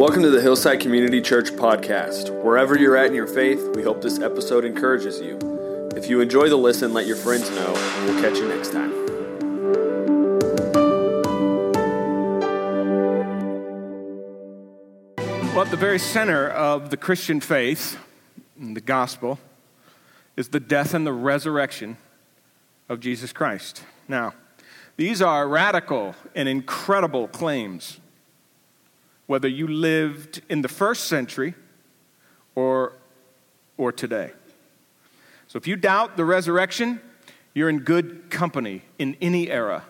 Welcome to the Hillside Community Church podcast. Wherever you're at in your faith, we hope this episode encourages you. If you enjoy the listen, let your friends know, and we'll catch you next time. Well, at the very center of the Christian faith, the gospel, is the death and the resurrection of Jesus Christ. Now, these are radical and incredible claims whether you lived in the first century or, or today. So if you doubt the resurrection, you're in good company in any era.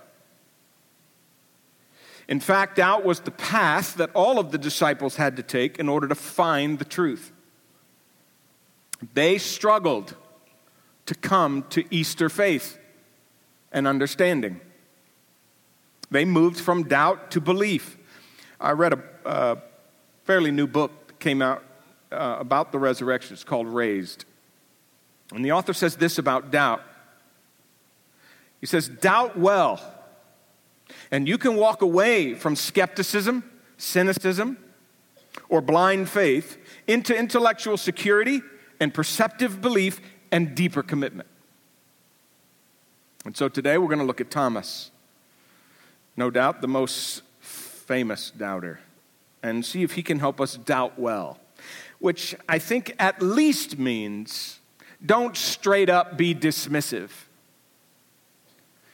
In fact, doubt was the path that all of the disciples had to take in order to find the truth. They struggled to come to Easter faith and understanding. They moved from doubt to belief. I read a, a fairly new book came out uh, about the resurrection. It's called Raised. And the author says this about doubt. He says, Doubt well. And you can walk away from skepticism, cynicism, or blind faith into intellectual security and perceptive belief and deeper commitment. And so today we're going to look at Thomas. No doubt the most famous doubter, and see if he can help us doubt well, which I think at least means don't straight up be dismissive.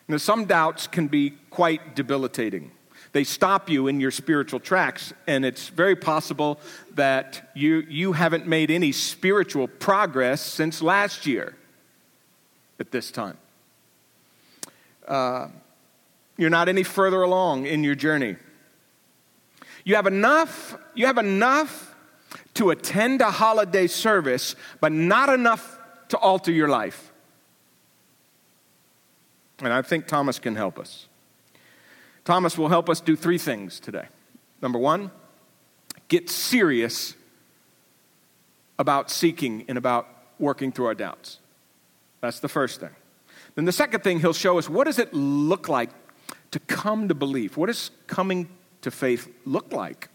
Now, some doubts can be quite debilitating. They stop you in your spiritual tracks, and it's very possible that you, you haven't made any spiritual progress since last year at this time. Uh, you're not any further along in your journey. You have enough, you have enough to attend a holiday service, but not enough to alter your life. And I think Thomas can help us. Thomas will help us do three things today. Number one, get serious about seeking and about working through our doubts. That's the first thing. Then the second thing, he'll show us what does it look like to come to belief? What does coming to faith look like?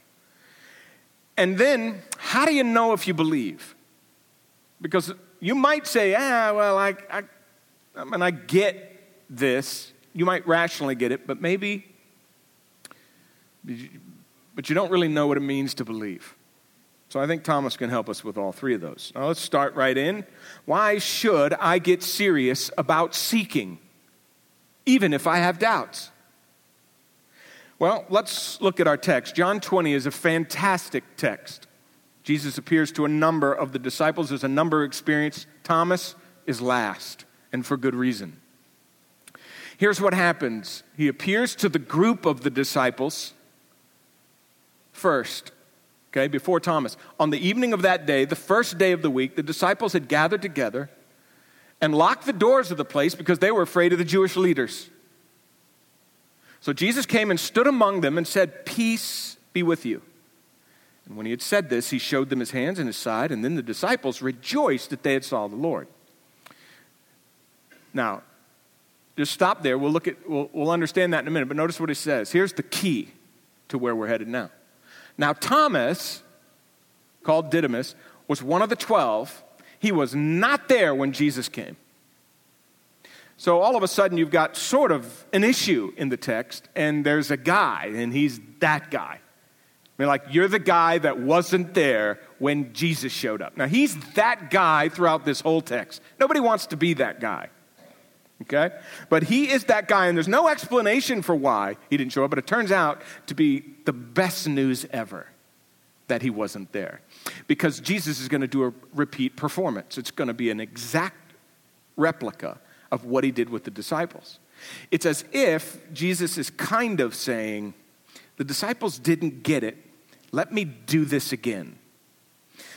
And then, how do you know if you believe? Because you might say, ah, well, I, I, I mean, I get this. You might rationally get it, but maybe, but you don't really know what it means to believe. So I think Thomas can help us with all three of those. Now let's start right in. Why should I get serious about seeking, even if I have doubts? Well, let's look at our text. John 20 is a fantastic text. Jesus appears to a number of the disciples. There's a number of experience. Thomas is last, and for good reason. Here's what happens He appears to the group of the disciples first, okay, before Thomas. On the evening of that day, the first day of the week, the disciples had gathered together and locked the doors of the place because they were afraid of the Jewish leaders. So Jesus came and stood among them and said, Peace be with you. And when he had said this, he showed them his hands and his side, and then the disciples rejoiced that they had saw the Lord. Now, just stop there. We'll look at we'll, we'll understand that in a minute, but notice what he says. Here's the key to where we're headed now. Now, Thomas, called Didymus, was one of the twelve. He was not there when Jesus came. So all of a sudden, you've got sort of an issue in the text, and there's a guy, and he's that guy. I mean, like, you're the guy that wasn't there when Jesus showed up. Now, he's that guy throughout this whole text. Nobody wants to be that guy. Okay? But he is that guy, and there's no explanation for why he didn't show up, but it turns out to be the best news ever that he wasn't there. Because Jesus is going to do a repeat performance, it's going to be an exact replica of what he did with the disciples. It's as if Jesus is kind of saying, The disciples didn't get it. Let me do this again.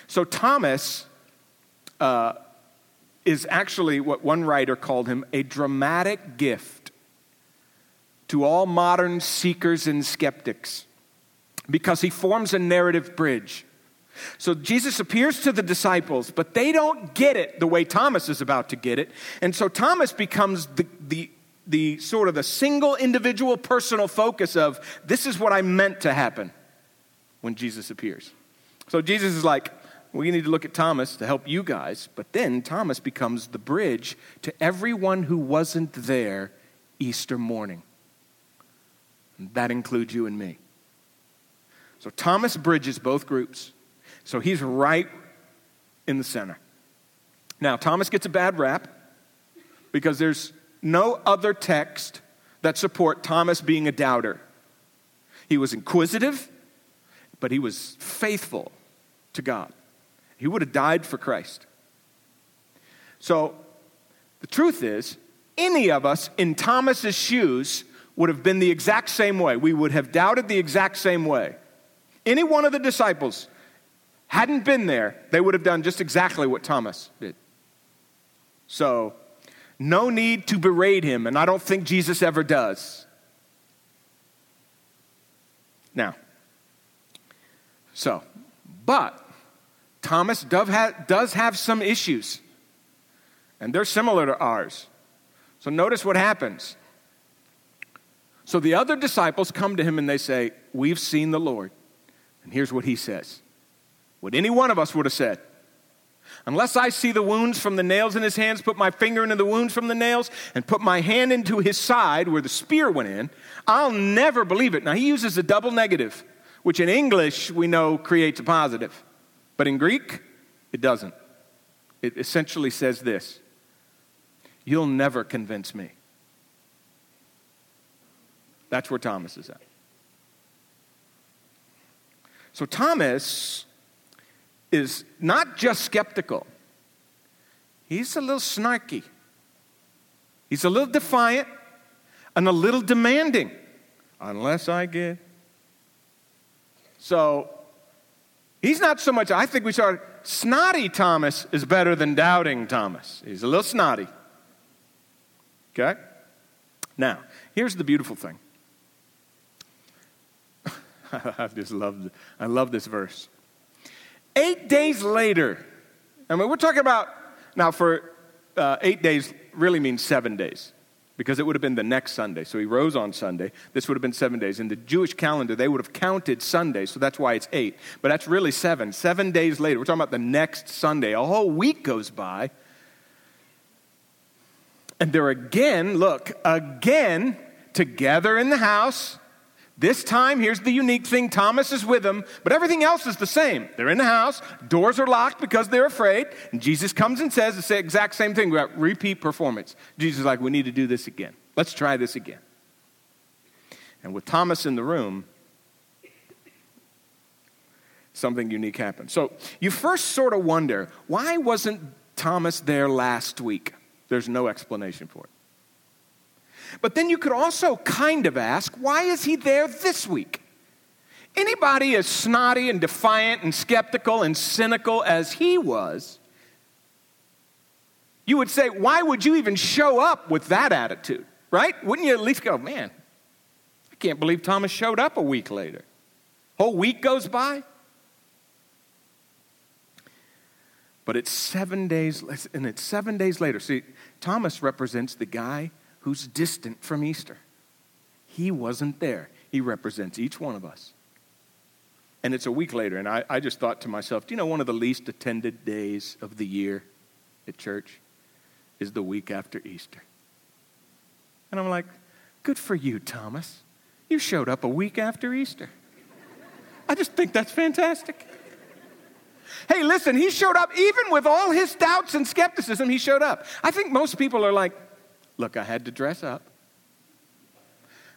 So Thomas uh, is actually what one writer called him a dramatic gift to all modern seekers and skeptics because he forms a narrative bridge so Jesus appears to the disciples, but they don't get it the way Thomas is about to get it. And so Thomas becomes the, the, the sort of the single individual personal focus of this is what I meant to happen when Jesus appears. So Jesus is like, we need to look at Thomas to help you guys, but then Thomas becomes the bridge to everyone who wasn't there Easter morning. And that includes you and me. So Thomas bridges both groups. So he's right in the center. Now, Thomas gets a bad rap because there's no other text that support Thomas being a doubter. He was inquisitive, but he was faithful to God. He would have died for Christ. So, the truth is, any of us in Thomas's shoes would have been the exact same way. We would have doubted the exact same way. Any one of the disciples hadn't been there, they would have done just exactly what Thomas did. So, no need to berate him, and I don't think Jesus ever does. Now, so, but Thomas does have some issues, and they're similar to ours. So notice what happens. So the other disciples come to him and they say, We've seen the Lord. And here's what he says What any one of us would have said. Unless I see the wounds from the nails in his hands, put my finger into the wounds from the nails, and put my hand into his side where the spear went in, I'll never believe it. Now, he uses a double negative, which in English we know creates a positive. But in Greek, it doesn't. It essentially says this You'll never convince me. That's where Thomas is at. So, Thomas is not just skeptical, he's a little snarky. He's a little defiant and a little demanding, unless I get. So he's not so much, I think we start, snotty Thomas is better than doubting Thomas. He's a little snotty. Okay? Now, here's the beautiful thing. I just love, I love this verse. Eight days later, I mean, we're talking about, now for uh, eight days really means seven days because it would have been the next Sunday. So he rose on Sunday. This would have been seven days. In the Jewish calendar, they would have counted Sunday, so that's why it's eight. But that's really seven. Seven days later, we're talking about the next Sunday. A whole week goes by. And they're again, look, again together in the house this time, here's the unique thing Thomas is with them, but everything else is the same. They're in the house, doors are locked because they're afraid, and Jesus comes and says the exact same thing about repeat performance. Jesus is like, We need to do this again. Let's try this again. And with Thomas in the room, something unique happened. So you first sort of wonder why wasn't Thomas there last week? There's no explanation for it. But then you could also kind of ask, why is he there this week? Anybody as snotty and defiant and skeptical and cynical as he was, you would say, why would you even show up with that attitude, right? Wouldn't you at least go, man, I can't believe Thomas showed up a week later. Whole week goes by. But it's seven days, and it's seven days later. See, Thomas represents the guy who's distant from Easter. He wasn't there. He represents each one of us. And it's a week later, and I, I just thought to myself, do you know one of the least attended days of the year at church is the week after Easter? And I'm like, good for you, Thomas. You showed up a week after Easter. I just think that's fantastic. Hey, listen, he showed up even with all his doubts and skepticism, he showed up. I think most people are like, Look, I had to dress up.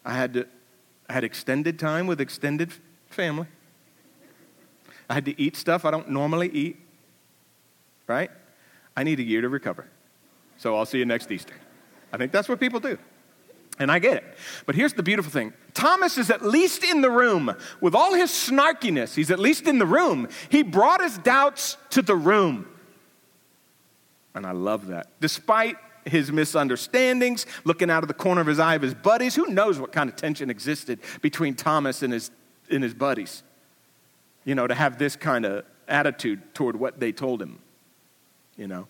I had to I had extended time with extended family. I had to eat stuff I don't normally eat. Right? I need a year to recover. So I'll see you next Easter. I think that's what people do. And I get it. But here's the beautiful thing Thomas is at least in the room. With all his snarkiness, he's at least in the room. He brought his doubts to the room. And I love that. Despite his misunderstandings, looking out of the corner of his eye of his buddies. Who knows what kind of tension existed between Thomas and his, and his buddies? You know, to have this kind of attitude toward what they told him, you know.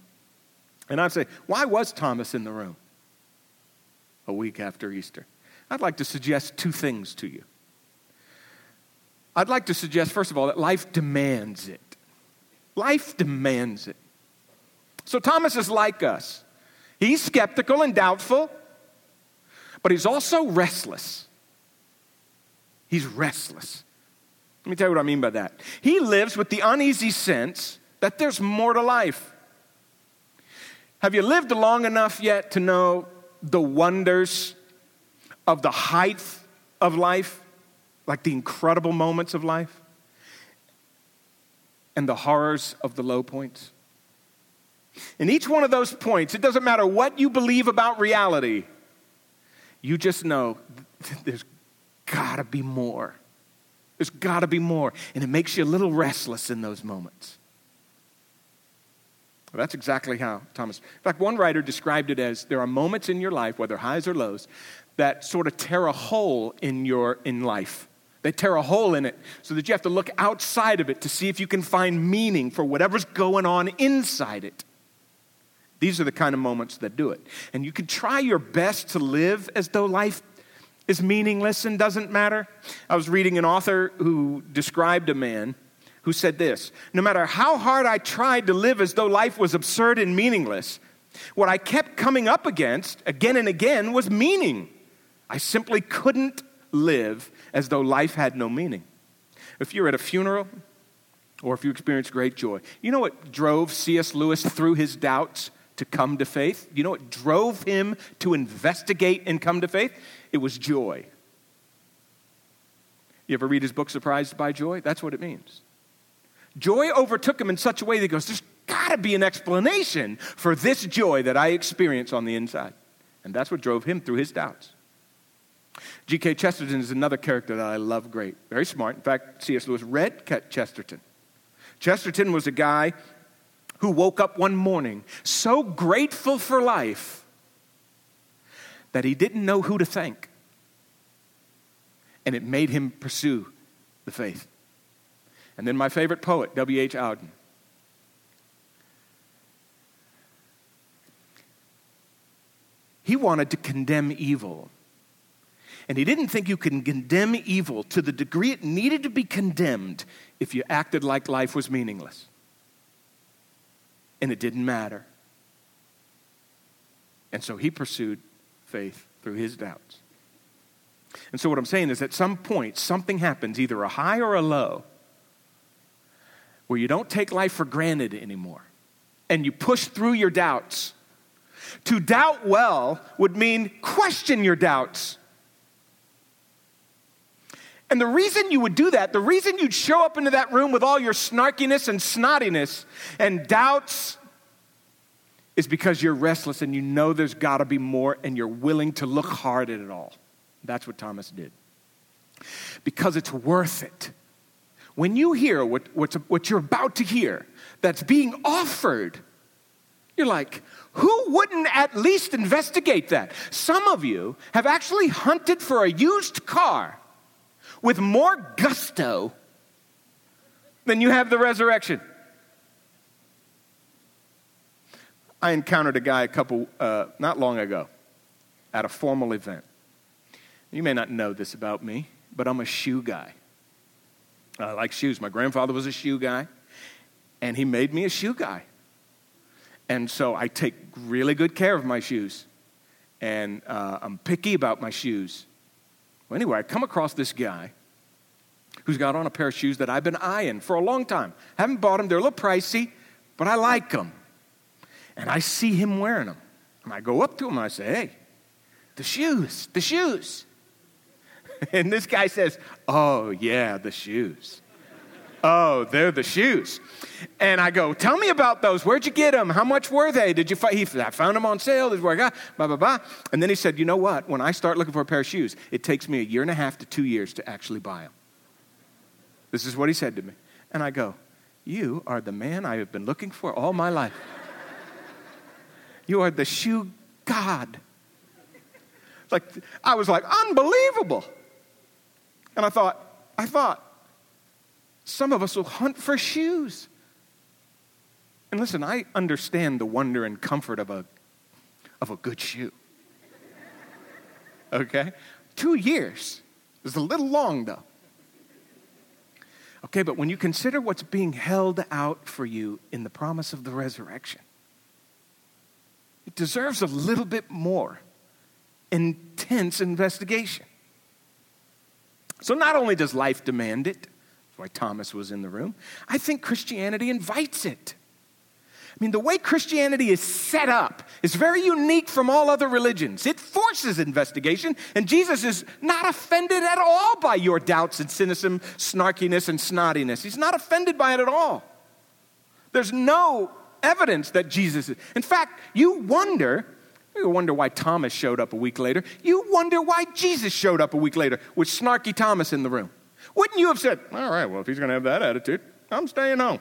And I'd say, why was Thomas in the room a week after Easter? I'd like to suggest two things to you. I'd like to suggest, first of all, that life demands it. Life demands it. So Thomas is like us. He's skeptical and doubtful, but he's also restless. He's restless. Let me tell you what I mean by that. He lives with the uneasy sense that there's more to life. Have you lived long enough yet to know the wonders of the height of life, like the incredible moments of life, and the horrors of the low points? In each one of those points, it doesn't matter what you believe about reality, you just know there's got to be more. There's got to be more. And it makes you a little restless in those moments. Well, that's exactly how Thomas. In fact, one writer described it as there are moments in your life, whether highs or lows, that sort of tear a hole in your in life. They tear a hole in it so that you have to look outside of it to see if you can find meaning for whatever's going on inside it. These are the kind of moments that do it. And you can try your best to live as though life is meaningless and doesn't matter. I was reading an author who described a man who said this No matter how hard I tried to live as though life was absurd and meaningless, what I kept coming up against again and again was meaning. I simply couldn't live as though life had no meaning. If you're at a funeral or if you experience great joy, you know what drove C.S. Lewis through his doubts to come to faith? You know what drove him to investigate and come to faith? It was joy. You ever read his book, Surprised by Joy? That's what it means. Joy overtook him in such a way that he goes, There's got to be an explanation for this joy that I experience on the inside. And that's what drove him through his doubts. G.K. Chesterton is another character that I love great. Very smart. In fact, C.S. Lewis read Chesterton. Chesterton was a guy who woke up one morning so grateful for life that he didn't know who to thank. And it made him pursue the faith. And then my favorite poet, W.H. Auden. He wanted to condemn evil. And he didn't think you could condemn evil to the degree it needed to be condemned if you acted like life was meaningless and it didn't matter. And so he pursued faith through his doubts. And so, what I'm saying is, at some point, something happens, either a high or a low, where you don't take life for granted anymore and you push through your doubts. To doubt well would mean question your doubts. And the reason you would do that, the reason you'd show up into that room with all your snarkiness and snottiness and doubts, is because you're restless and you know there's got to be more and you're willing to look hard at it all. That's what Thomas did. Because it's worth it. When you hear what, what you're about to hear that's being offered, you're like, who wouldn't at least investigate that? Some of you have actually hunted for a used car with more gusto than you have the resurrection. I encountered a guy a couple, uh, not long ago, at a formal event. You may not know this about me, but I'm a shoe guy. I like shoes. My grandfather was a shoe guy, and he made me a shoe guy. And so I take really good care of my shoes, and uh, I'm picky about my shoes. Well, anyway, I come across this guy who's got on a pair of shoes that I've been eyeing for a long time. Haven't bought them, they're a little pricey, but I like them. And I see him wearing them. And I go up to him and I say, Hey, the shoes, the shoes. And this guy says, Oh, yeah, the shoes. Oh, they're the shoes. And I go, Tell me about those. Where'd you get them? How much were they? Did you find? He, I found them on sale. This is where I got, blah, blah, blah. And then he said, You know what? When I start looking for a pair of shoes, it takes me a year and a half to two years to actually buy them. This is what he said to me. And I go, You are the man I have been looking for all my life. You are the shoe God. Like, I was like, unbelievable. And I thought, I thought, some of us will hunt for shoes. And listen, I understand the wonder and comfort of a, of a good shoe. Okay? Two years is a little long, though. Okay, but when you consider what's being held out for you in the promise of the resurrection, it deserves a little bit more intense investigation. So, not only does life demand it, why Thomas was in the room, I think Christianity invites it. I mean, the way Christianity is set up is very unique from all other religions. It forces investigation, and Jesus is not offended at all by your doubts and cynicism, snarkiness, and snottiness. He's not offended by it at all. There's no evidence that Jesus is. In fact, you wonder, you wonder why Thomas showed up a week later. You wonder why Jesus showed up a week later with snarky Thomas in the room. Wouldn't you have said, all right, well, if he's going to have that attitude, I'm staying home?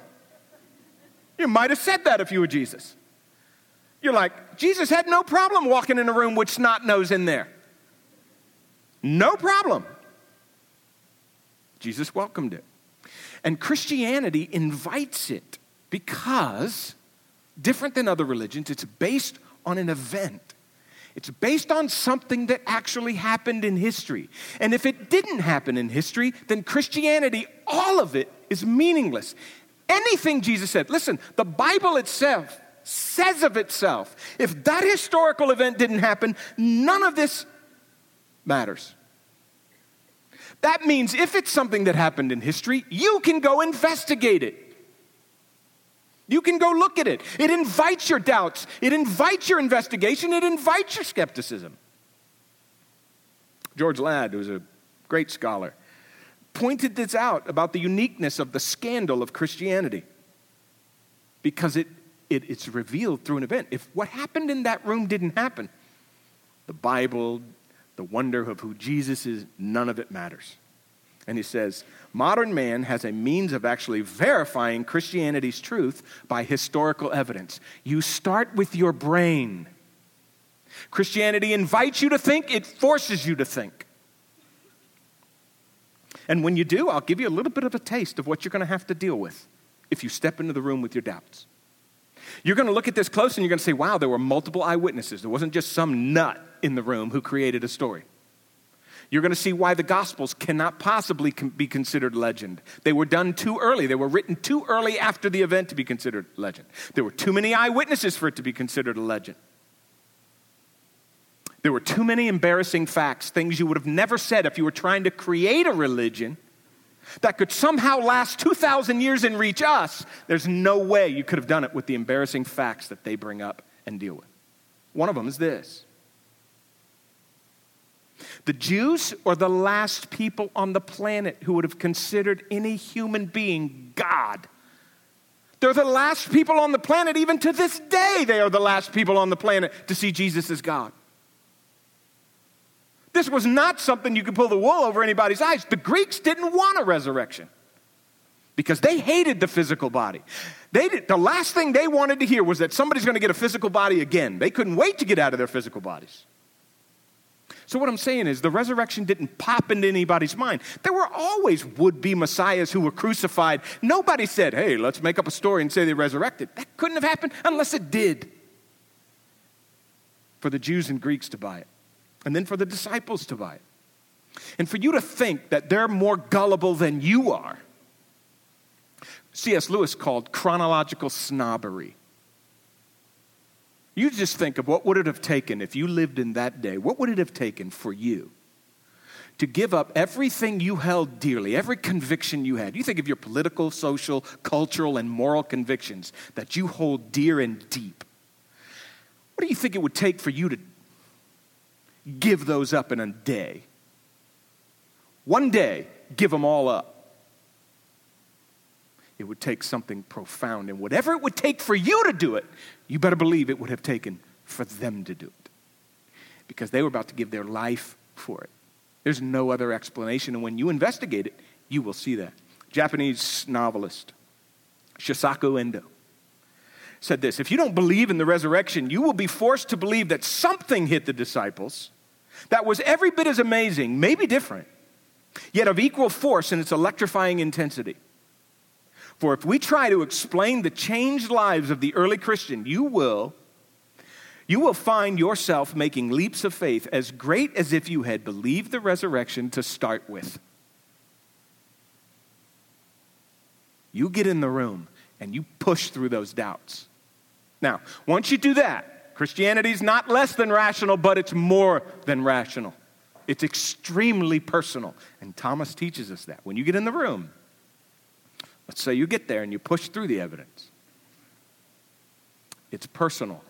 You might have said that if you were Jesus. You're like, Jesus had no problem walking in a room with snot nose in there. No problem. Jesus welcomed it. And Christianity invites it because, different than other religions, it's based on an event. It's based on something that actually happened in history. And if it didn't happen in history, then Christianity, all of it, is meaningless. Anything Jesus said, listen, the Bible itself says of itself, if that historical event didn't happen, none of this matters. That means if it's something that happened in history, you can go investigate it. You can go look at it. It invites your doubts, it invites your investigation, it invites your skepticism. George Ladd, who's a great scholar, pointed this out about the uniqueness of the scandal of Christianity because it, it, it's revealed through an event. If what happened in that room didn't happen, the Bible, the wonder of who Jesus is, none of it matters. And he says, modern man has a means of actually verifying Christianity's truth by historical evidence. You start with your brain. Christianity invites you to think, it forces you to think. And when you do, I'll give you a little bit of a taste of what you're going to have to deal with if you step into the room with your doubts. You're going to look at this close and you're going to say, wow, there were multiple eyewitnesses. There wasn't just some nut in the room who created a story. You're going to see why the Gospels cannot possibly be considered legend. They were done too early. They were written too early after the event to be considered legend. There were too many eyewitnesses for it to be considered a legend. There were too many embarrassing facts, things you would have never said if you were trying to create a religion that could somehow last 2,000 years and reach us. There's no way you could have done it with the embarrassing facts that they bring up and deal with. One of them is this the Jews are the last people on the planet who would have considered any human being God. They're the last people on the planet, even to this day, they are the last people on the planet to see Jesus as God. This was not something you could pull the wool over anybody's eyes. The Greeks didn't want a resurrection because they hated the physical body. They did, the last thing they wanted to hear was that somebody's going to get a physical body again. They couldn't wait to get out of their physical bodies. So, what I'm saying is, the resurrection didn't pop into anybody's mind. There were always would be messiahs who were crucified. Nobody said, hey, let's make up a story and say they resurrected. That couldn't have happened unless it did for the Jews and Greeks to buy it and then for the disciples to buy it. And for you to think that they're more gullible than you are, C.S. Lewis called chronological snobbery. You just think of what would it have taken if you lived in that day? What would it have taken for you to give up everything you held dearly, every conviction you had? You think of your political, social, cultural, and moral convictions that you hold dear and deep. What do you think it would take for you to give those up in a day. One day, give them all up. It would take something profound. And whatever it would take for you to do it, you better believe it would have taken for them to do it. Because they were about to give their life for it. There's no other explanation. And when you investigate it, you will see that. Japanese novelist Shusaku Endo said this If you don't believe in the resurrection, you will be forced to believe that something hit the disciples that was every bit as amazing, maybe different, yet of equal force in its electrifying intensity. For if we try to explain the changed lives of the early Christian, you will you will find yourself making leaps of faith as great as if you had believed the resurrection to start with. You get in the room and you push through those doubts. Now, once you do that, Christianity is not less than rational, but it's more than rational. It's extremely personal. And Thomas teaches us that. When you get in the room, let's say you get there and you push through the evidence, it's personal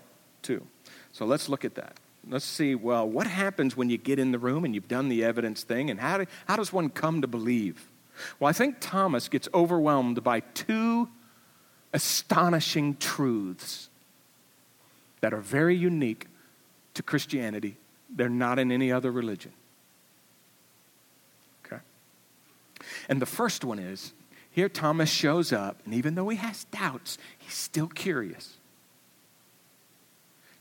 too. So let's look at that. Let's see, well, what happens when you get in the room and you've done the evidence thing, and how, do, how does one come to believe? Well, I think Thomas gets overwhelmed by two astonishing truths that are very unique to Christianity. They're not in any other religion. Okay? And the first one is here Thomas shows up, and even though he has doubts, he's still curious.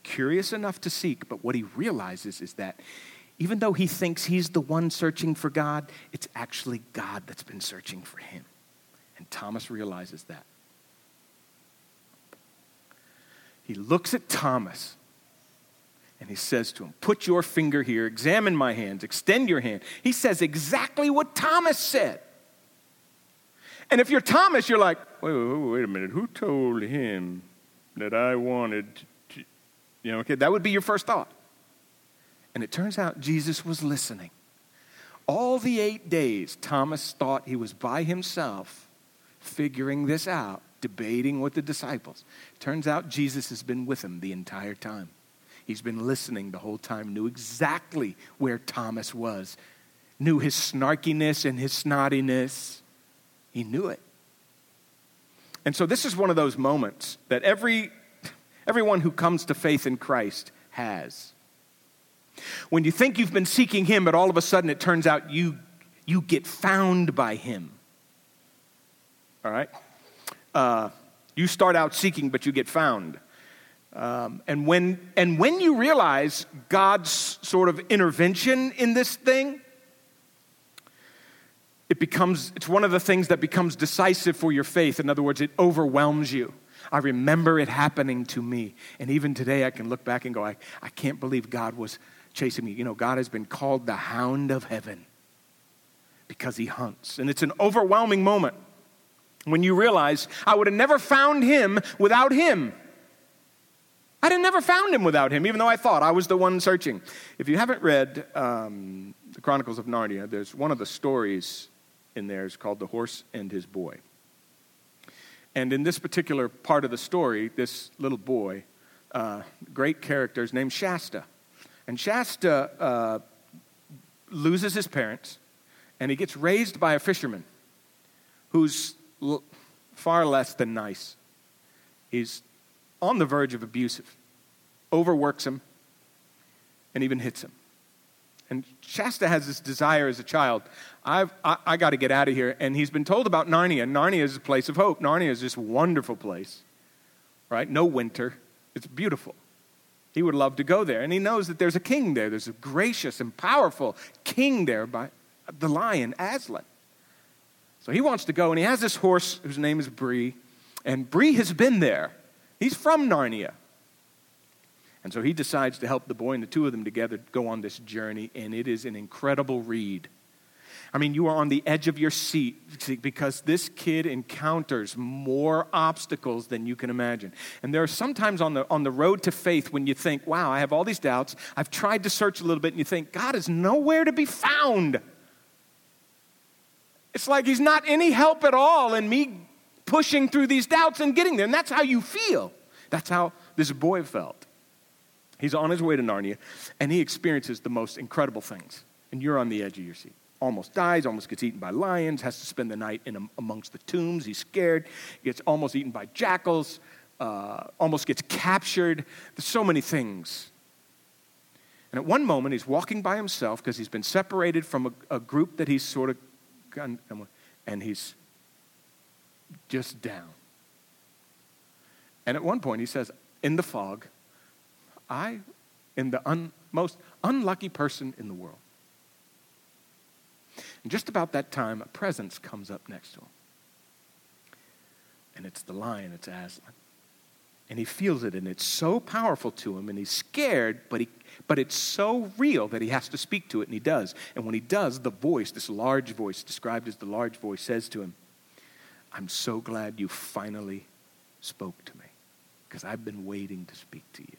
Curious enough to seek, but what he realizes is that even though he thinks he's the one searching for God, it's actually God that's been searching for him. And Thomas realizes that. He looks at Thomas and he says to him, Put your finger here, examine my hands, extend your hand. He says exactly what Thomas said. And if you're Thomas, you're like, wait, wait, wait a minute, who told him that I wanted to, you know, okay, that would be your first thought. And it turns out Jesus was listening. All the eight days, Thomas thought he was by himself figuring this out, debating with the disciples. Turns out Jesus has been with him the entire time. He's been listening the whole time, knew exactly where Thomas was, knew his snarkiness and his snottiness. He knew it. And so this is one of those moments that every everyone who comes to faith in Christ has. When you think you've been seeking Him, but all of a sudden it turns out you, you get found by Him. All right? Uh, you start out seeking, but you get found. Um, and, when, and when you realize God's sort of intervention in this thing, it becomes, it's one of the things that becomes decisive for your faith. In other words, it overwhelms you. I remember it happening to me. And even today, I can look back and go, I, I can't believe God was chasing me. You know, God has been called the hound of heaven because he hunts. And it's an overwhelming moment when you realize I would have never found him without him. I'd have never found him without him, even though I thought I was the one searching. If you haven't read um, the Chronicles of Narnia, there's one of the stories in there is called The Horse and His Boy. And in this particular part of the story, this little boy, uh, great character, is named Shasta. And Shasta uh, loses his parents, and he gets raised by a fisherman who's l- far less than nice. He's on the verge of abusive, overworks him, and even hits him. And Shasta has this desire as a child I've, I, I got to get out of here. And he's been told about Narnia. Narnia is a place of hope. Narnia is this wonderful place, right? No winter. It's beautiful. He would love to go there. And he knows that there's a king there. There's a gracious and powerful king there by the lion, Aslan. So he wants to go, and he has this horse whose name is Bree. And Bree has been there. He's from Narnia. And so he decides to help the boy, and the two of them together go on this journey, and it is an incredible read. I mean, you are on the edge of your seat because this kid encounters more obstacles than you can imagine. And there are sometimes on the, on the road to faith when you think, wow, I have all these doubts. I've tried to search a little bit, and you think, God is nowhere to be found. It's like he's not any help at all in me pushing through these doubts and getting there. And that's how you feel. That's how this boy felt. He's on his way to Narnia, and he experiences the most incredible things. And you're on the edge of your seat almost dies, almost gets eaten by lions, has to spend the night in amongst the tombs. He's scared, gets almost eaten by jackals, uh, almost gets captured. There's so many things. And at one moment, he's walking by himself because he's been separated from a, a group that he's sort of gotten, and he's just down. And at one point, he says, In the fog, I am the un, most unlucky person in the world. And just about that time, a presence comes up next to him. And it's the lion, it's Aslan. And he feels it, and it's so powerful to him, and he's scared, but, he, but it's so real that he has to speak to it, and he does. And when he does, the voice, this large voice, described as the large voice, says to him, I'm so glad you finally spoke to me because I've been waiting to speak to you.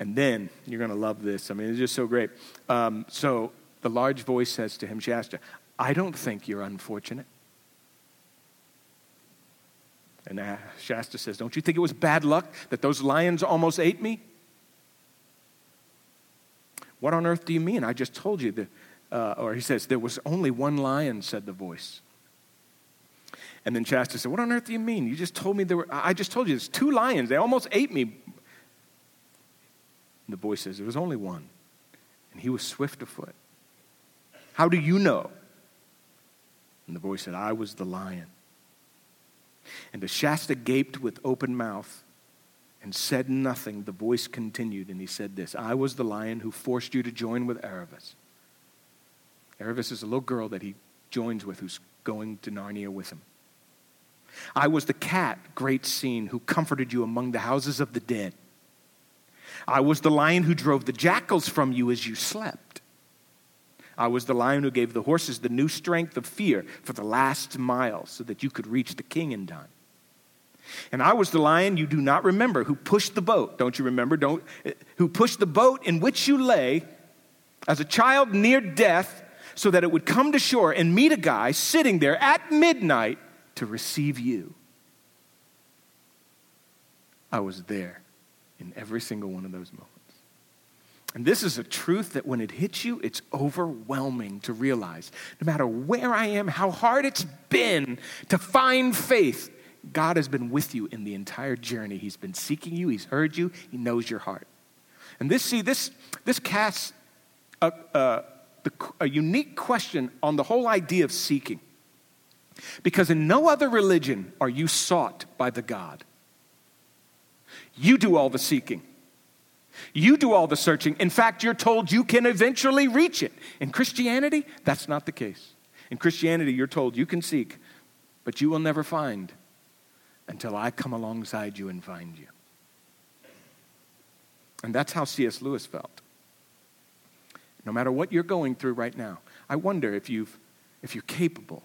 And then you're going to love this. I mean, it's just so great. Um, so the large voice says to him, Shasta, I don't think you're unfortunate. And Shasta says, Don't you think it was bad luck that those lions almost ate me? What on earth do you mean? I just told you that. Uh, or he says, There was only one lion, said the voice. And then Shasta said, What on earth do you mean? You just told me there were, I just told you there's two lions. They almost ate me. And the boy says, There was only one, and he was swift of foot. How do you know? And the boy said, I was the lion. And as Shasta gaped with open mouth and said nothing, the voice continued, and he said this I was the lion who forced you to join with Aravis. Aravis is a little girl that he joins with who's going to Narnia with him. I was the cat, great scene, who comforted you among the houses of the dead. I was the lion who drove the jackals from you as you slept. I was the lion who gave the horses the new strength of fear for the last mile so that you could reach the king in time. And I was the lion you do not remember who pushed the boat. Don't you remember? Don't, eh, who pushed the boat in which you lay as a child near death so that it would come to shore and meet a guy sitting there at midnight to receive you. I was there in every single one of those moments. And this is a truth that when it hits you, it's overwhelming to realize. No matter where I am, how hard it's been to find faith, God has been with you in the entire journey. He's been seeking you, He's heard you, He knows your heart. And this, see, this, this casts a, a, a unique question on the whole idea of seeking. Because in no other religion are you sought by the God. You do all the seeking. You do all the searching. In fact, you're told you can eventually reach it. In Christianity, that's not the case. In Christianity, you're told you can seek, but you will never find until I come alongside you and find you. And that's how C.S. Lewis felt. No matter what you're going through right now, I wonder if, you've, if you're capable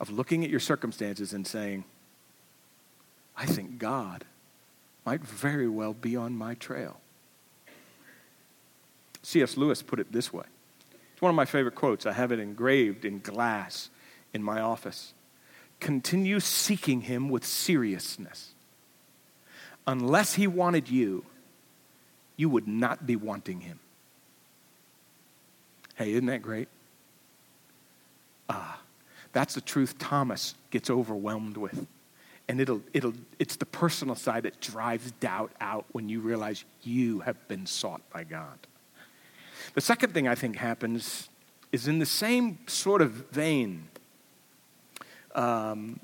of looking at your circumstances and saying, I think God might very well be on my trail. C.S. Lewis put it this way. It's one of my favorite quotes. I have it engraved in glass in my office. Continue seeking him with seriousness. Unless he wanted you, you would not be wanting him. Hey, isn't that great? Ah, that's the truth Thomas gets overwhelmed with. And it'll, it'll, it's the personal side that drives doubt out when you realize you have been sought by God. The second thing I think happens is in the same sort of vein um,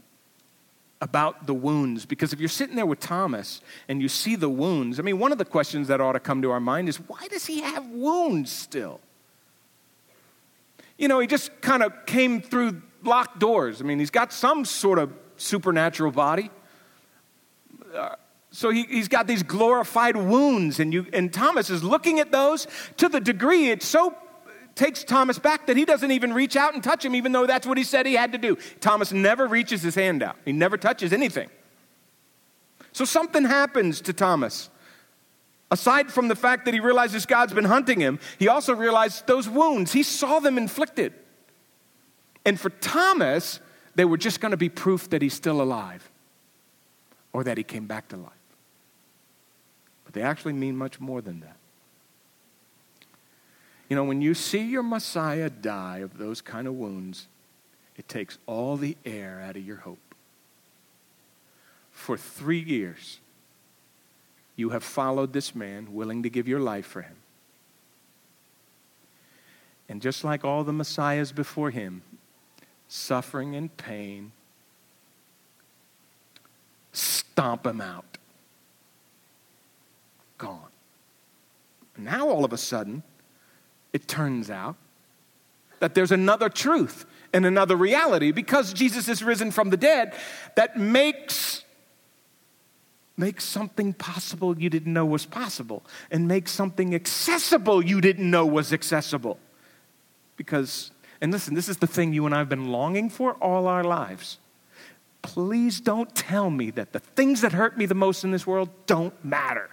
about the wounds. Because if you're sitting there with Thomas and you see the wounds, I mean, one of the questions that ought to come to our mind is why does he have wounds still? You know, he just kind of came through locked doors. I mean, he's got some sort of supernatural body. Uh, so he, has got these glorified wounds, and, you, and Thomas is looking at those to the degree it so takes Thomas back that he doesn't even reach out and touch him, even though that's what he said he had to do. Thomas never reaches his hand out, he never touches anything. So something happens to Thomas. Aside from the fact that he realizes God's been hunting him, he also realized those wounds, he saw them inflicted. And for Thomas, they were just going to be proof that he's still alive or that he came back to life. But they actually mean much more than that. You know, when you see your Messiah die of those kind of wounds, it takes all the air out of your hope. For three years, you have followed this man, willing to give your life for him. And just like all the Messiahs before him, suffering and pain, stomp him out. Gone. Now, all of a sudden, it turns out that there's another truth and another reality because Jesus is risen from the dead that makes makes something possible you didn't know was possible and makes something accessible you didn't know was accessible because and listen, this is the thing you and I have been longing for all our lives. please don't tell me that the things that hurt me the most in this world don't matter.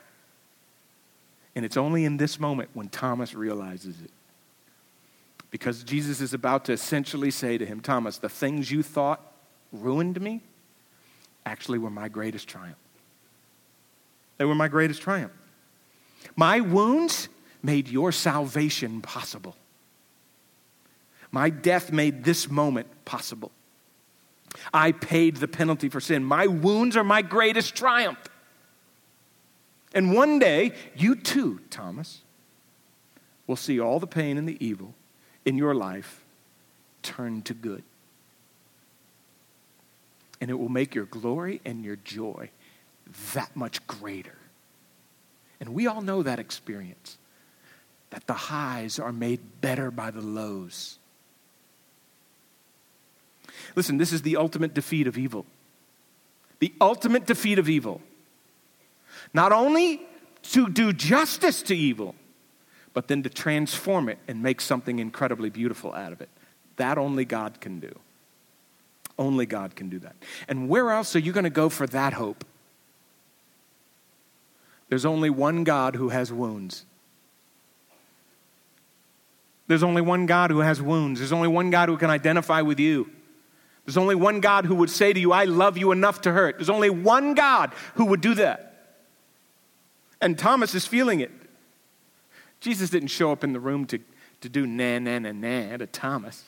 And it's only in this moment when Thomas realizes it. Because Jesus is about to essentially say to him, Thomas, the things you thought ruined me actually were my greatest triumph. They were my greatest triumph. My wounds made your salvation possible. My death made this moment possible. I paid the penalty for sin. My wounds are my greatest triumph. And one day, you too, Thomas, will see all the pain and the evil in your life turn to good. And it will make your glory and your joy that much greater. And we all know that experience that the highs are made better by the lows. Listen, this is the ultimate defeat of evil. The ultimate defeat of evil. Not only to do justice to evil, but then to transform it and make something incredibly beautiful out of it. That only God can do. Only God can do that. And where else are you going to go for that hope? There's only one God who has wounds. There's only one God who has wounds. There's only one God who can identify with you. There's only one God who would say to you, I love you enough to hurt. There's only one God who would do that. And Thomas is feeling it. Jesus didn't show up in the room to, to do na na na na to Thomas.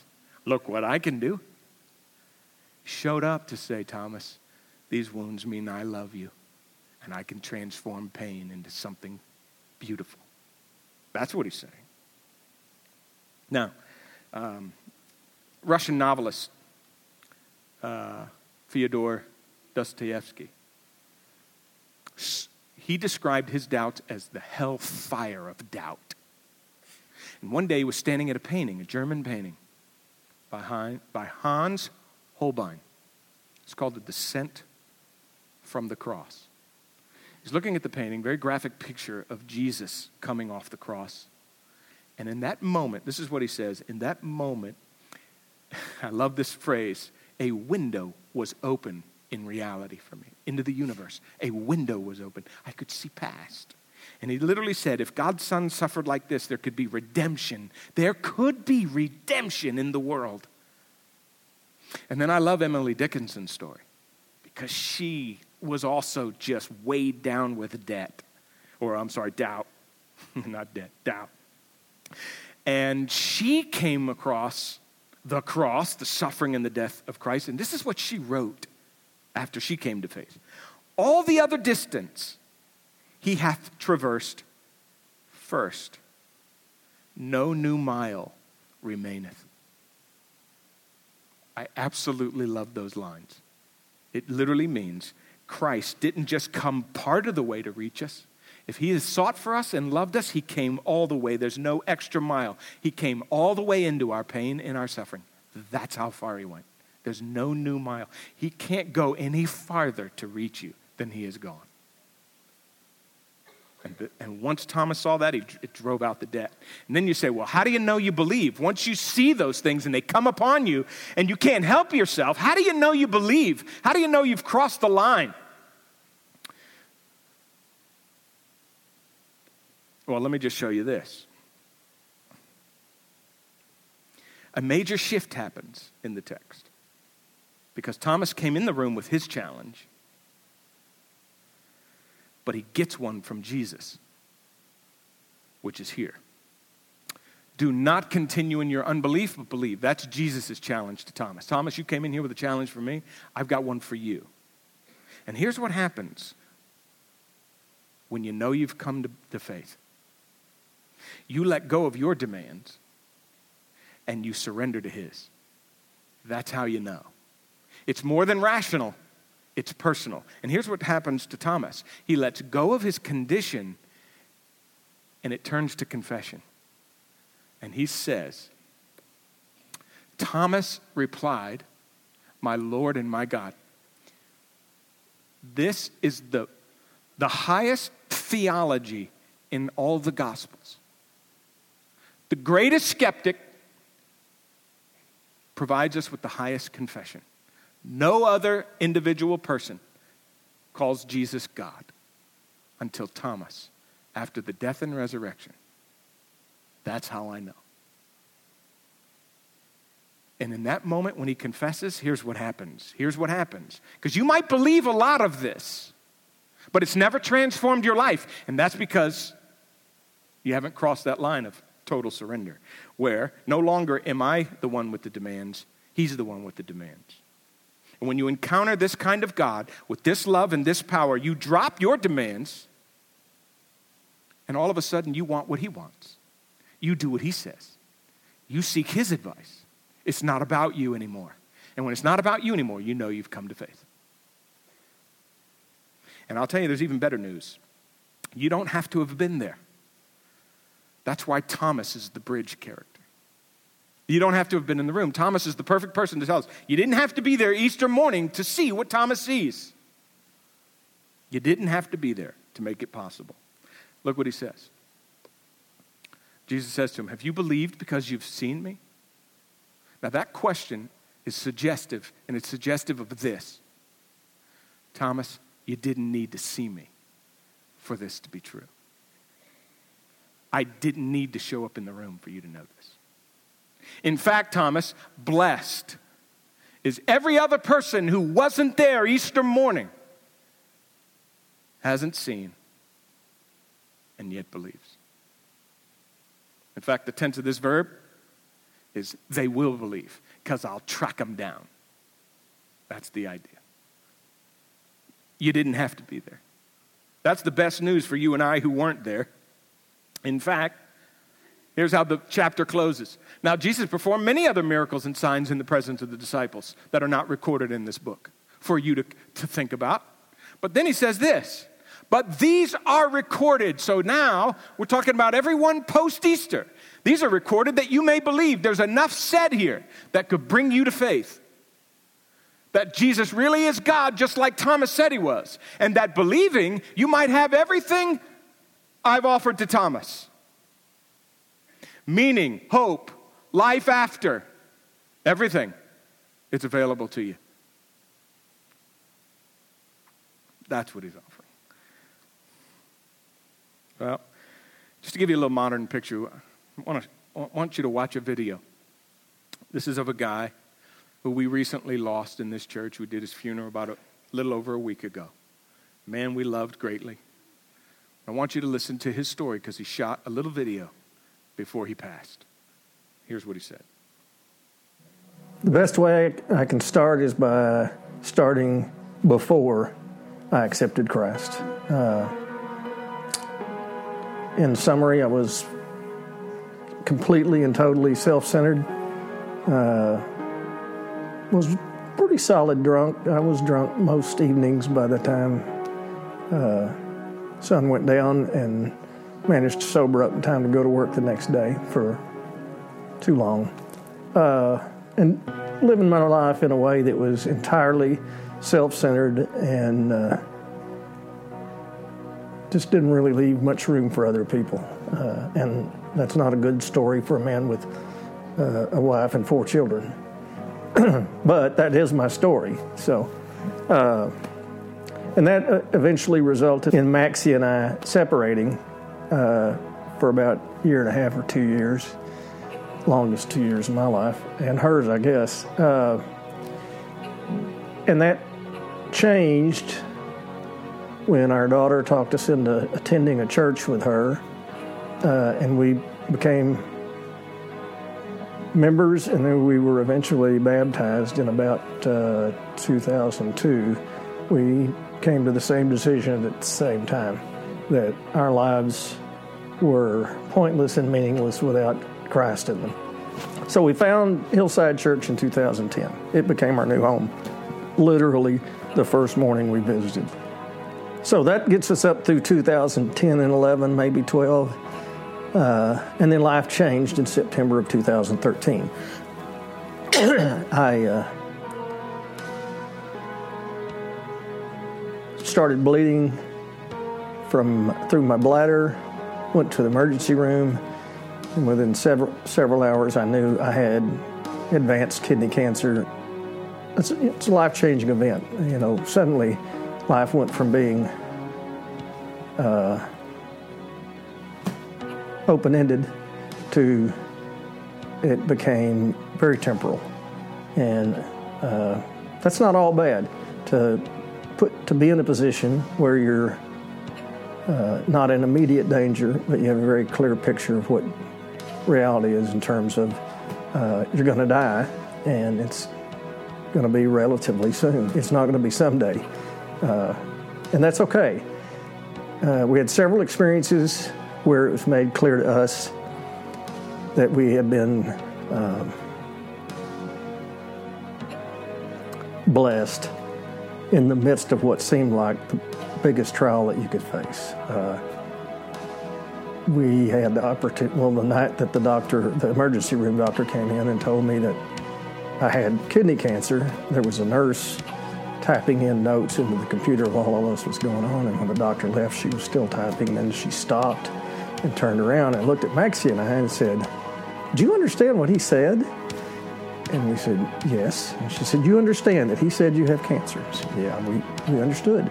Look what I can do. He showed up to say, Thomas, these wounds mean I love you, and I can transform pain into something beautiful. That's what he's saying. Now, um, Russian novelist uh, Fyodor Dostoevsky he described his doubts as the hell fire of doubt. And one day he was standing at a painting, a German painting, by, by Hans Holbein. It's called The Descent from the Cross. He's looking at the painting, very graphic picture of Jesus coming off the cross. And in that moment, this is what he says in that moment, I love this phrase, a window was open in reality for me, into the universe. A window was open. I could see past. And he literally said, if God's Son suffered like this, there could be redemption. There could be redemption in the world. And then I love Emily Dickinson's story because she was also just weighed down with debt, or I'm sorry, doubt. Not debt, doubt. And she came across the cross, the suffering and the death of Christ. And this is what she wrote after she came to faith. All the other distance he hath traversed first. No new mile remaineth. I absolutely love those lines. It literally means Christ didn't just come part of the way to reach us. If he has sought for us and loved us, he came all the way. There's no extra mile. He came all the way into our pain and our suffering. That's how far he went. There's no new mile. He can't go any farther to reach you than he has gone. And, and once Thomas saw that, he, it drove out the debt. And then you say, well, how do you know you believe? Once you see those things and they come upon you and you can't help yourself, how do you know you believe? How do you know you've crossed the line? Well, let me just show you this. A major shift happens in the text because Thomas came in the room with his challenge, but he gets one from Jesus, which is here. Do not continue in your unbelief, but believe. That's Jesus' challenge to Thomas. Thomas, you came in here with a challenge for me. I've got one for you. And here's what happens when you know you've come to, to faith you let go of your demands and you surrender to His. That's how you know. It's more than rational, it's personal. And here's what happens to Thomas he lets go of his condition and it turns to confession. And he says, Thomas replied, My Lord and my God. This is the, the highest theology in all the Gospels. The greatest skeptic provides us with the highest confession. No other individual person calls Jesus God until Thomas, after the death and resurrection. That's how I know. And in that moment when he confesses, here's what happens. Here's what happens. Because you might believe a lot of this, but it's never transformed your life. And that's because you haven't crossed that line of total surrender, where no longer am I the one with the demands, he's the one with the demands. And when you encounter this kind of God with this love and this power, you drop your demands, and all of a sudden you want what he wants. You do what he says, you seek his advice. It's not about you anymore. And when it's not about you anymore, you know you've come to faith. And I'll tell you, there's even better news. You don't have to have been there. That's why Thomas is the bridge character. You don't have to have been in the room. Thomas is the perfect person to tell us. You didn't have to be there Easter morning to see what Thomas sees. You didn't have to be there to make it possible. Look what he says. Jesus says to him, Have you believed because you've seen me? Now, that question is suggestive, and it's suggestive of this Thomas, you didn't need to see me for this to be true. I didn't need to show up in the room for you to know this. In fact, Thomas, blessed is every other person who wasn't there Easter morning, hasn't seen, and yet believes. In fact, the tense of this verb is they will believe because I'll track them down. That's the idea. You didn't have to be there. That's the best news for you and I who weren't there. In fact, here's how the chapter closes. Now, Jesus performed many other miracles and signs in the presence of the disciples that are not recorded in this book for you to, to think about. But then he says this, but these are recorded. So now we're talking about everyone post Easter. These are recorded that you may believe. There's enough said here that could bring you to faith. That Jesus really is God, just like Thomas said he was. And that believing, you might have everything I've offered to Thomas meaning, hope, life after, everything. It's available to you. That's what he's offering. Well, just to give you a little modern picture, I want, to, I want you to watch a video. This is of a guy who we recently lost in this church. We did his funeral about a little over a week ago. Man we loved greatly. I want you to listen to his story because he shot a little video before he passed. Here's what he said The best way I can start is by starting before I accepted Christ. Uh, in summary, I was completely and totally self centered. Uh, was pretty solid drunk. I was drunk most evenings by the time uh, sun went down and managed to sober up in time to go to work the next day for too long. Uh, and living my life in a way that was entirely self centered and uh, just didn't really leave much room for other people. Uh, and that's not a good story for a man with uh, a wife and four children. but that is my story. So, uh, and that uh, eventually resulted in Maxie and I separating uh, for about a year and a half or two years, longest two years of my life, and hers, I guess. Uh, and that changed when our daughter talked us into attending a church with her, uh, and we became members, and then we were eventually baptized in about uh, 2002. We came to the same decision at the same time that our lives were pointless and meaningless without Christ in them. So we found Hillside Church in 2010. It became our new home, literally the first morning we visited. So that gets us up through 2010 and 11, maybe 12. Uh, and then life changed in September of 2013. I uh, started bleeding from through my bladder went to the emergency room, and within several several hours, I knew I had advanced kidney cancer it's, it's a life changing event. You know, suddenly life went from being uh, open ended to it became very temporal. And uh, that's not all bad to put to be in a position where you're uh, not in immediate danger, but you have a very clear picture of what reality is in terms of uh, you're going to die, and it's going to be relatively soon. It's not going to be someday, uh, and that's okay. Uh, we had several experiences where it was made clear to us that we had been um, blessed in the midst of what seemed like the biggest trial that you could face. Uh, we had the opportunity, well, the night that the doctor, the emergency room doctor came in and told me that I had kidney cancer, there was a nurse typing in notes into the computer while all this was going on. And when the doctor left, she was still typing. And then she stopped and turned around and looked at Maxie and I and said, Do you understand what he said? And we said, Yes. And she said, You understand that he said you have cancer? I said, Yeah, we, we understood.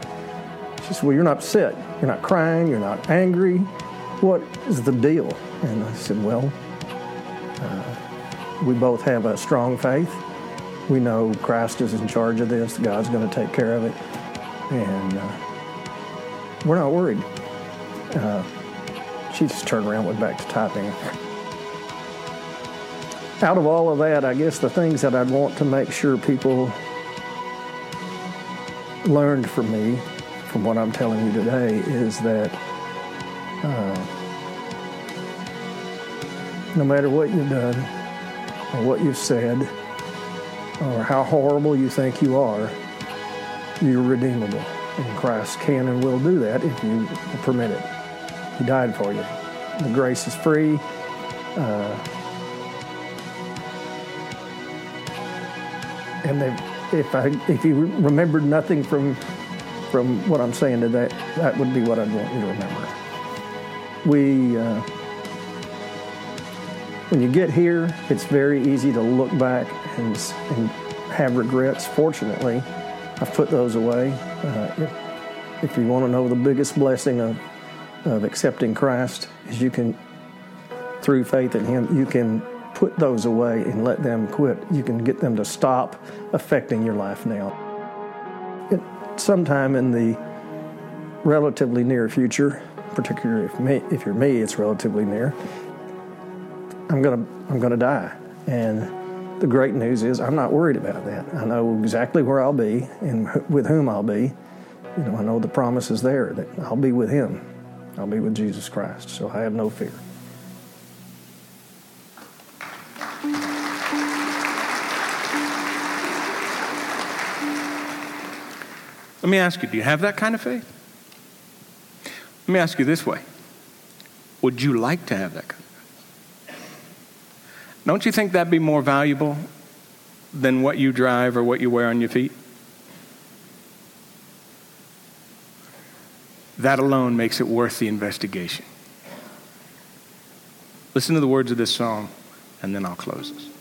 She said, Well, you're not upset. You're not crying. You're not angry. What is the deal? And I said, Well, uh, we both have a strong faith we know Christ is in charge of this. God's going to take care of it. And uh, we're not worried. Uh, she just turned around and went back to typing. Out of all of that, I guess the things that I'd want to make sure people learned from me, from what I'm telling you today, is that uh, no matter what you've done or what you've said, or how horrible you think you are, you're redeemable. And Christ can and will do that if you permit it. He died for you. The grace is free. Uh, and if I if you remembered nothing from from what I'm saying today, that would be what I'd want you to remember. We uh, when you get here, it's very easy to look back and, and have regrets. Fortunately, I've put those away. Uh, if, if, you want to know the biggest blessing of, of accepting Christ, is you can, through faith in Him, you can put those away and let them quit. You can get them to stop affecting your life now. It, sometime in the relatively near future, particularly if, me, if you're me, it's relatively near. I'm gonna I'm gonna die, and the great news is I'm not worried about that. I know exactly where I'll be and with whom I'll be. You know, I know the promise is there that I'll be with Him. I'll be with Jesus Christ. So I have no fear. Let me ask you do you have that kind of faith? Let me ask you this way Would you like to have that kind of faith? don't you think that'd be more valuable than what you drive or what you wear on your feet? That alone makes it worth the investigation. Listen to the words of this song, and then I'll close this.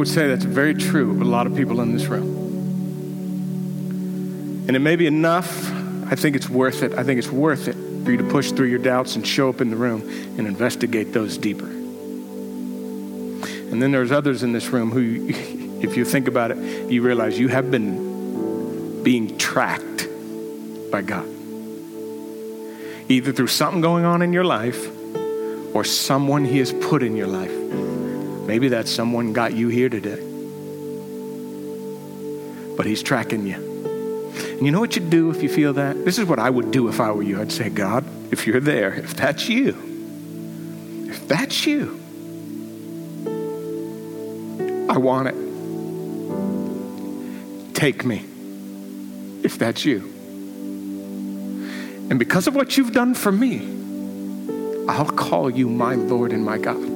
Would say that's very true of a lot of people in this room. And it may be enough. I think it's worth it. I think it's worth it for you to push through your doubts and show up in the room and investigate those deeper. And then there's others in this room who, if you think about it, you realize you have been being tracked by God. Either through something going on in your life or someone He has put in your life. Maybe that someone got you here today. But He's tracking you. And you know what you'd do if you feel that? This is what I would do if I were you. I'd say, God, if you're there, if that's you, if that's you, I want it. Take me, if that's you. And because of what you've done for me, I'll call you my Lord and my God.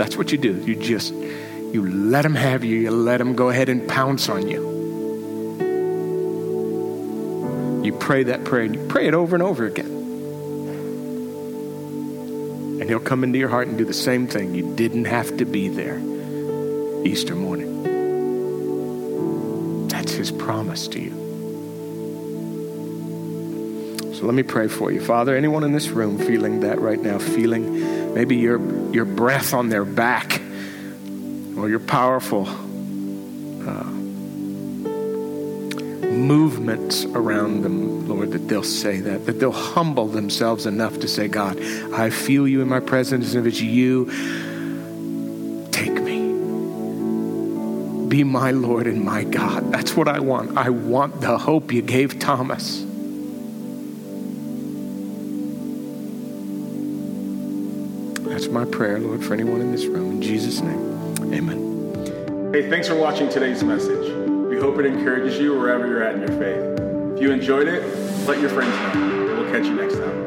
That's what you do. You just, you let him have you. You let him go ahead and pounce on you. You pray that prayer and you pray it over and over again. And he'll come into your heart and do the same thing. You didn't have to be there Easter morning. That's his promise to you. So let me pray for you. Father, anyone in this room feeling that right now, feeling maybe your, your breath on their back or your powerful uh, movements around them, Lord, that they'll say that, that they'll humble themselves enough to say, God, I feel you in my presence, and if it's you, take me. Be my Lord and my God. That's what I want. I want the hope you gave Thomas. Prayer, Lord, for anyone in this room. In Jesus' name, amen. Hey, thanks for watching today's message. We hope it encourages you wherever you're at in your faith. If you enjoyed it, let your friends know. We'll catch you next time.